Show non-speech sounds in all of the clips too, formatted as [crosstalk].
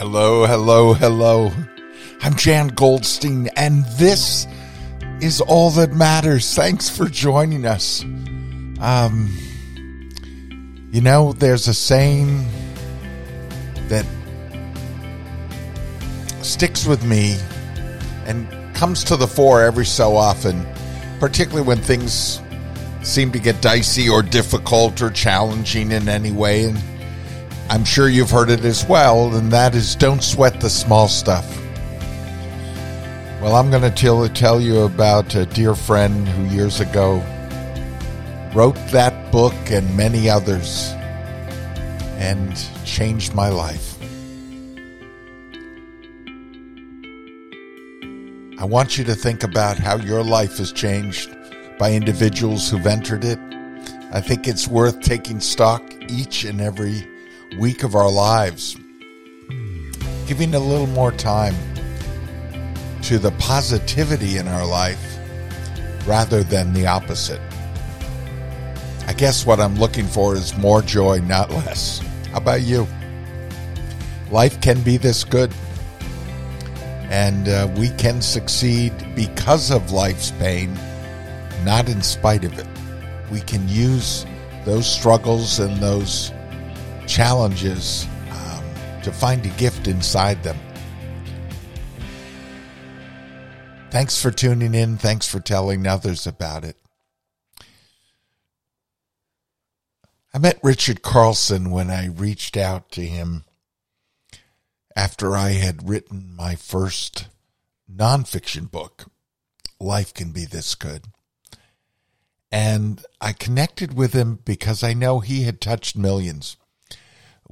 Hello, hello, hello. I'm Jan Goldstein, and this is all that matters. Thanks for joining us. Um, you know, there's a saying that sticks with me and comes to the fore every so often, particularly when things seem to get dicey or difficult or challenging in any way. And I'm sure you've heard it as well, and that is don't sweat the small stuff. Well, I'm going to tell, tell you about a dear friend who years ago wrote that book and many others and changed my life. I want you to think about how your life has changed by individuals who've entered it. I think it's worth taking stock each and every week of our lives, giving a little more time to the positivity in our life rather than the opposite. I guess what I'm looking for is more joy, not less. How about you? Life can be this good, and uh, we can succeed because of life's pain, not in spite of it. We can use those struggles and those challenges um, to find a gift inside them. Thanks for tuning in. Thanks for telling others about it. I met Richard Carlson when I reached out to him after I had written my first nonfiction book, Life Can Be This Good. And I connected with him because I know he had touched millions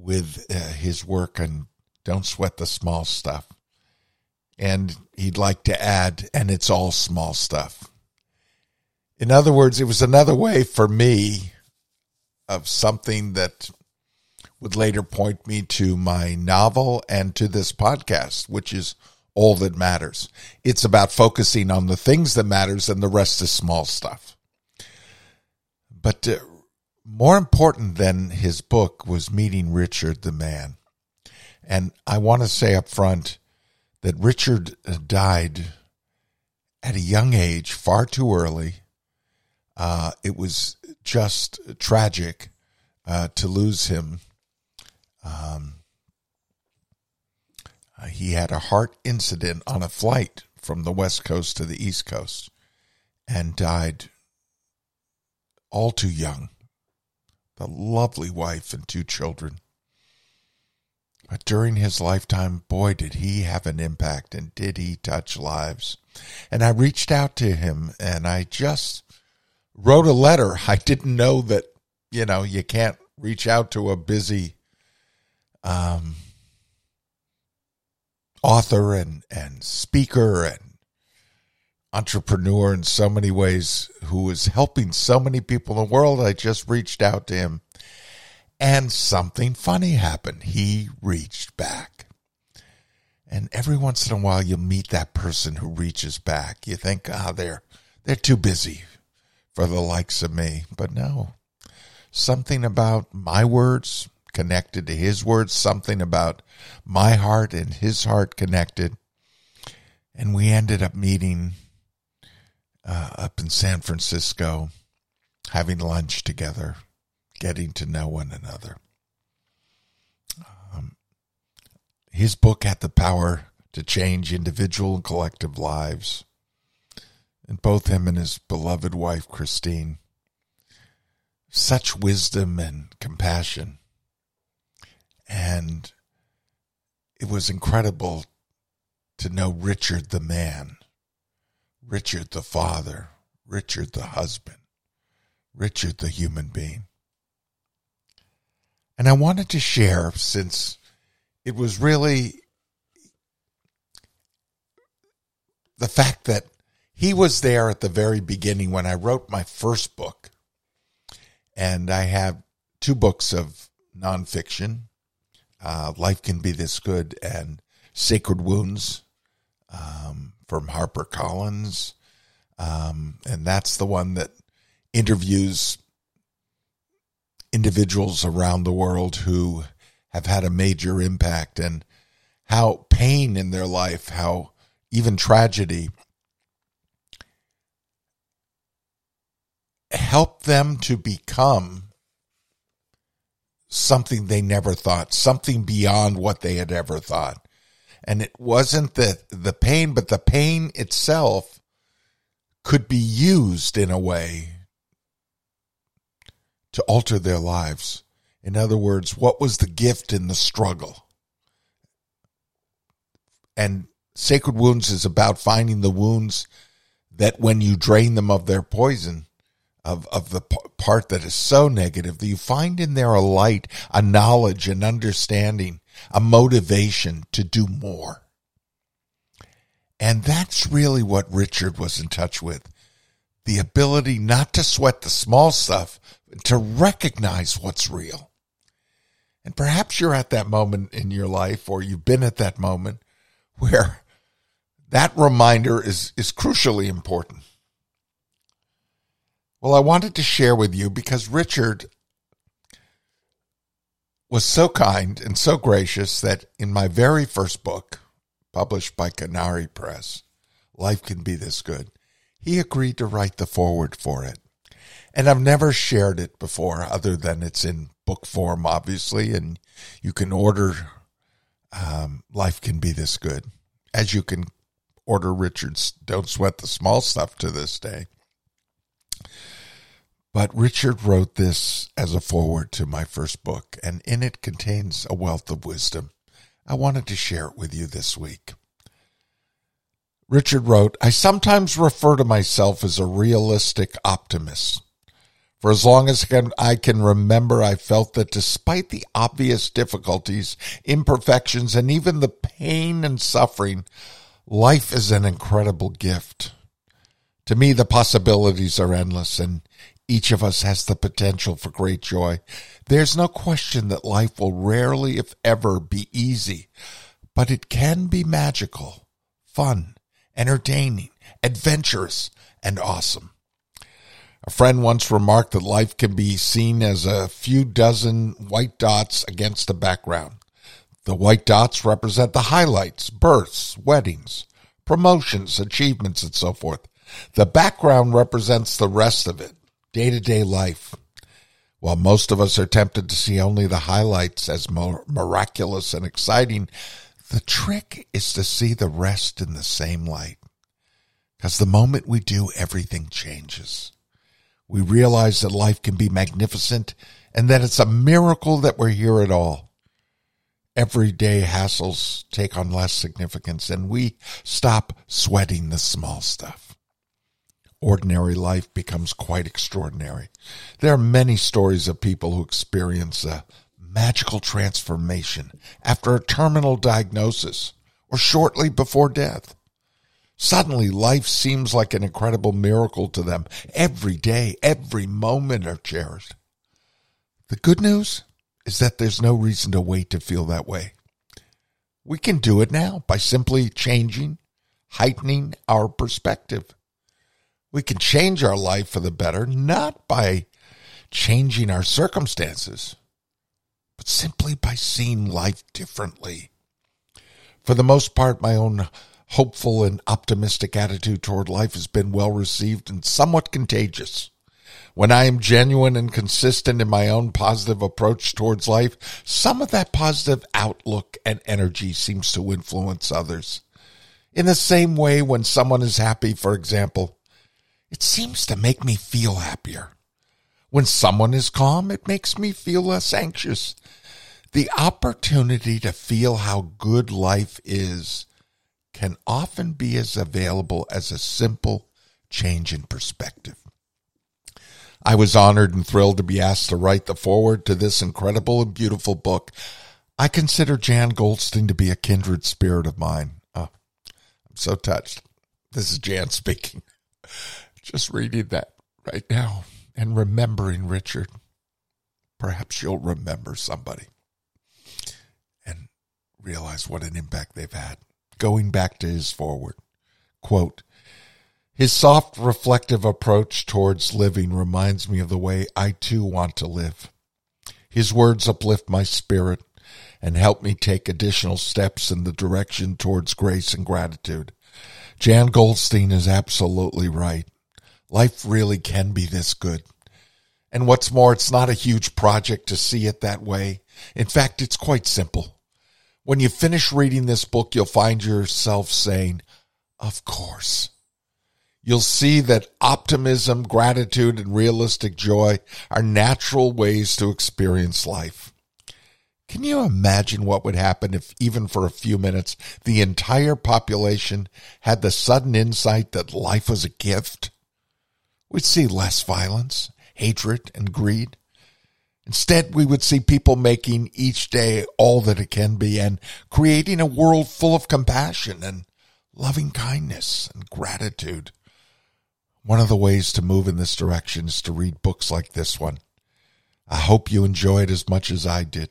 with uh, his work and Don't Sweat the Small Stuff. And he'd like to add, and it's all small stuff. In other words, it was another way for me of something that would later point me to my novel and to this podcast, which is all that matters. It's about focusing on the things that matters and the rest is small stuff. But uh, more important than his book was meeting Richard the man. And I want to say up front that Richard uh, died at a young age, far too early. Uh, it was just tragic uh, to lose him. Um, uh, he had a heart incident on a flight from the West Coast to the East Coast and died all too young the lovely wife and two children. But during his lifetime, boy, did he have an impact and did he touch lives. And I reached out to him and I just wrote a letter. [laughs] I didn't know that, you know, you can't reach out to a busy um, author and, and speaker and entrepreneur in so many ways who is helping so many people in the world. I just reached out to him and something funny happened. He reached back. And every once in a while you'll meet that person who reaches back. You think, ah, oh, they're they're too busy for the likes of me. But no. Something about my words connected to his words, something about my heart and his heart connected. And we ended up meeting uh, up in San Francisco, having lunch together, getting to know one another. Um, his book had the power to change individual and collective lives. And both him and his beloved wife, Kristine, such wisdom and compassion. And it was incredible to know Richard the man Richard the father, Richard the husband, Richard the human being. And I wanted to share since it was really the fact that he was there at the very beginning when I wrote my first book. And I have two books of nonfiction uh, Life Can Be This Good and Sacred Wounds. Um, from HarperCollins. Um, and that's the one that interviews individuals around the world who have had a major impact and how pain in their life, how even tragedy help them to become something they never thought, something beyond what they had ever thought. And it wasn't the, the pain, but the pain itself could be used in a way to alter their lives. In other words, what was the gift in the struggle? And Sacred Wounds is about finding the wounds that when you drain them of their poison, of, of the p- part that is so negative, that you find in there a light, a knowledge, an understanding, a motivation to do more. And that's really what Richard was in touch with the ability not to sweat the small stuff, to recognize what's real. And perhaps you're at that moment in your life, or you've been at that moment [laughs] where that reminder is, is crucially important. Well, I wanted to share with you because Richard was so kind and so gracious that in my very first book, published by Conari Press, Life Can Be This Good, he agreed to write the foreword for it. And I've never shared it before, other than it's in book form, obviously, and you can order um, Life Can Be This Good, as you can order Richard's Don't Sweat the Small Stuff to this day. But Richard wrote this as a foreword to my first book, and in it contains a wealth of wisdom. I wanted to share it with you this week. Richard wrote, I sometimes refer to myself as a realistic optimist. For as long as I can remember, I felt that despite the obvious difficulties, imperfections, and even the pain and suffering, life is an incredible gift. To me, the possibilities are endless, and each of us has the potential for great joy. There's no question that life will rarely, if ever, be easy, but it can be magical, fun, entertaining, adventurous, and awesome. A friend once remarked that life can be seen as a few dozen white dots against a background. The white dots represent the highlights, births, weddings, promotions, achievements, and so forth. The background represents the rest of it day to day life. While most of us are tempted to see only the highlights as more miraculous and exciting, the trick is to see the rest in the same light. Because the moment we do, everything changes. We realize that life can be magnificent and that it's a miracle that we're here at all. Everyday hassles take on less significance and we stop sweating the small stuff ordinary life becomes quite extraordinary. There are many stories of people who experience a magical transformation after a terminal diagnosis or shortly before death. Suddenly, life seems like an incredible miracle to them. Every day, every moment are cherished. The good news is that there's no reason to wait to feel that way. We can do it now by simply changing, heightening our perspective. We can change our life for the better, not by changing our circumstances, but simply by seeing life differently. For the most part, my own hopeful and optimistic attitude toward life has been well received and somewhat contagious. When I am genuine and consistent in my own positive approach towards life, some of that positive outlook and energy seems to influence others. In the same way, when someone is happy, for example, it seems to make me feel happier. When someone is calm, it makes me feel less anxious. The opportunity to feel how good life is can often be as available as a simple change in perspective. I was honored and thrilled to be asked to write the foreword to this incredible and beautiful book. I consider Jan Goldstein to be a kindred spirit of mine. Oh, I'm so touched. This is Jan speaking. Just reading that right now and remembering Richard. Perhaps you'll remember somebody and realize what an impact they've had. Going back to his foreword, quote, his soft, reflective approach towards living reminds me of the way I too want to live. His words uplift my spirit, and help me take additional steps in the direction towards grace and gratitude. Jan Goldstein is absolutely right. Life really can be this good. And what's more, it's not a huge project to see it that way. In fact, it's quite simple. When you finish reading this book, you'll find yourself saying, Of course. You'll see that optimism, gratitude, and realistic joy are natural ways to experience life. Can you imagine what would happen if, even for a few minutes, the entire population had the sudden insight that life was a gift? We'd see less violence, hatred, and greed. Instead, we would see people making each day all that it can be and creating a world full of compassion and loving kindness and gratitude. One of the ways to move in this direction is to read books like this one. I hope you enjoy it as much as I did.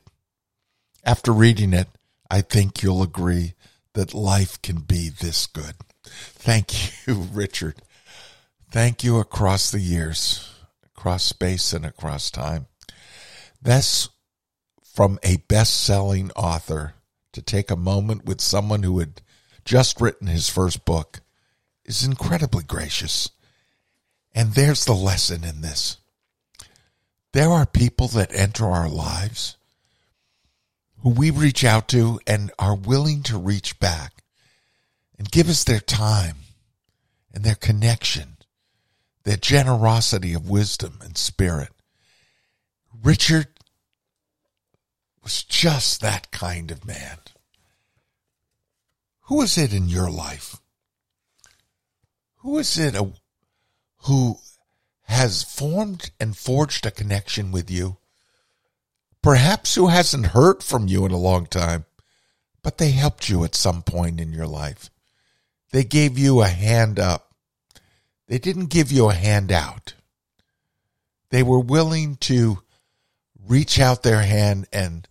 After reading it, I think you'll agree that life can be this good. Thank [laughs] you, Richard. Thank you across the years, across space and across time. That's from a best selling author to take a moment with someone who had just written his first book is incredibly gracious. And there's the lesson in this. There are people that enter our lives who we reach out to and are willing to reach back and give us their time and their connection their generosity of wisdom and spirit. Richard was just that kind of man. Who is it in your life? Who is it a, who has formed and forged a connection with you? Perhaps who hasn't heard from you in a long time, but they helped you at some point in your life. They gave you a hand up they didn't give you a handout. They were willing to reach out their hand and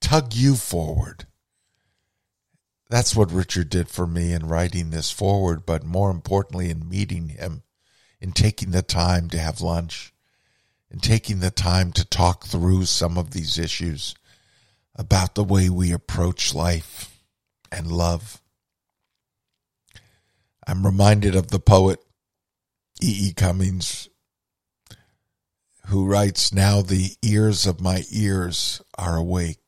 tug you foreword. That's what Richard did for me in writing this forward, but more importantly, in meeting him, in taking the time to have lunch, in taking the time to talk through some of these issues about the way we approach life and love. I'm reminded of the poet E. E. Cummings, who writes, Now the ears of my ears are awake,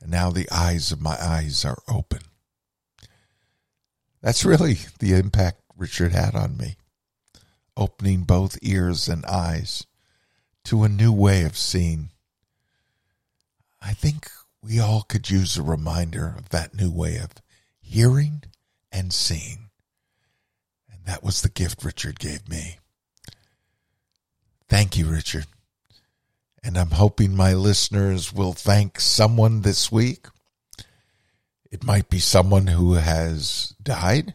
and now the eyes of my eyes are open. That's really the impact Richard had on me, opening both ears and eyes to a new way of seeing. I think we all could use a reminder of that new way of hearing and seeing. That was the gift Richard gave me. Thank you, Richard. And I'm hoping my listeners will thank someone this week. It might be someone who has died,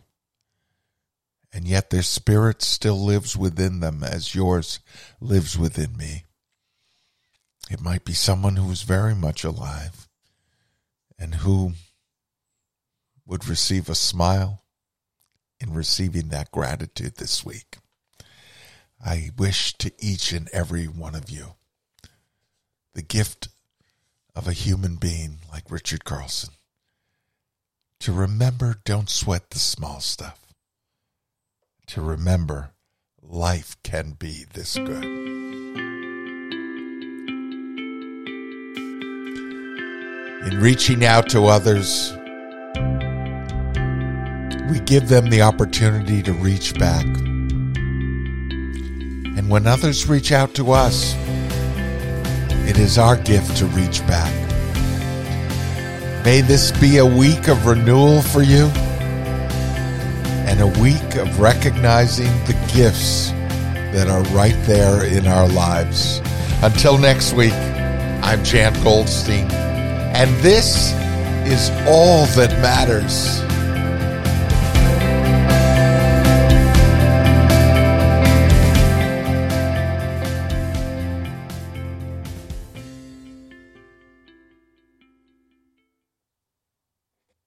and yet their spirit still lives within them as yours lives within me. It might be someone who is very much alive and who would receive a smile in receiving that gratitude this week. I wish to each and every one of you the gift of a human being like Richard Carlson to remember don't sweat the small stuff. To remember life can be this good. In reaching out to others, we give them the opportunity to reach back. And when others reach out to us, it is our gift to reach back. May this be a week of renewal for you and a week of recognizing the gifts that are right there in our lives. Until next week, I'm Jan Goldstein, and this is all that matters.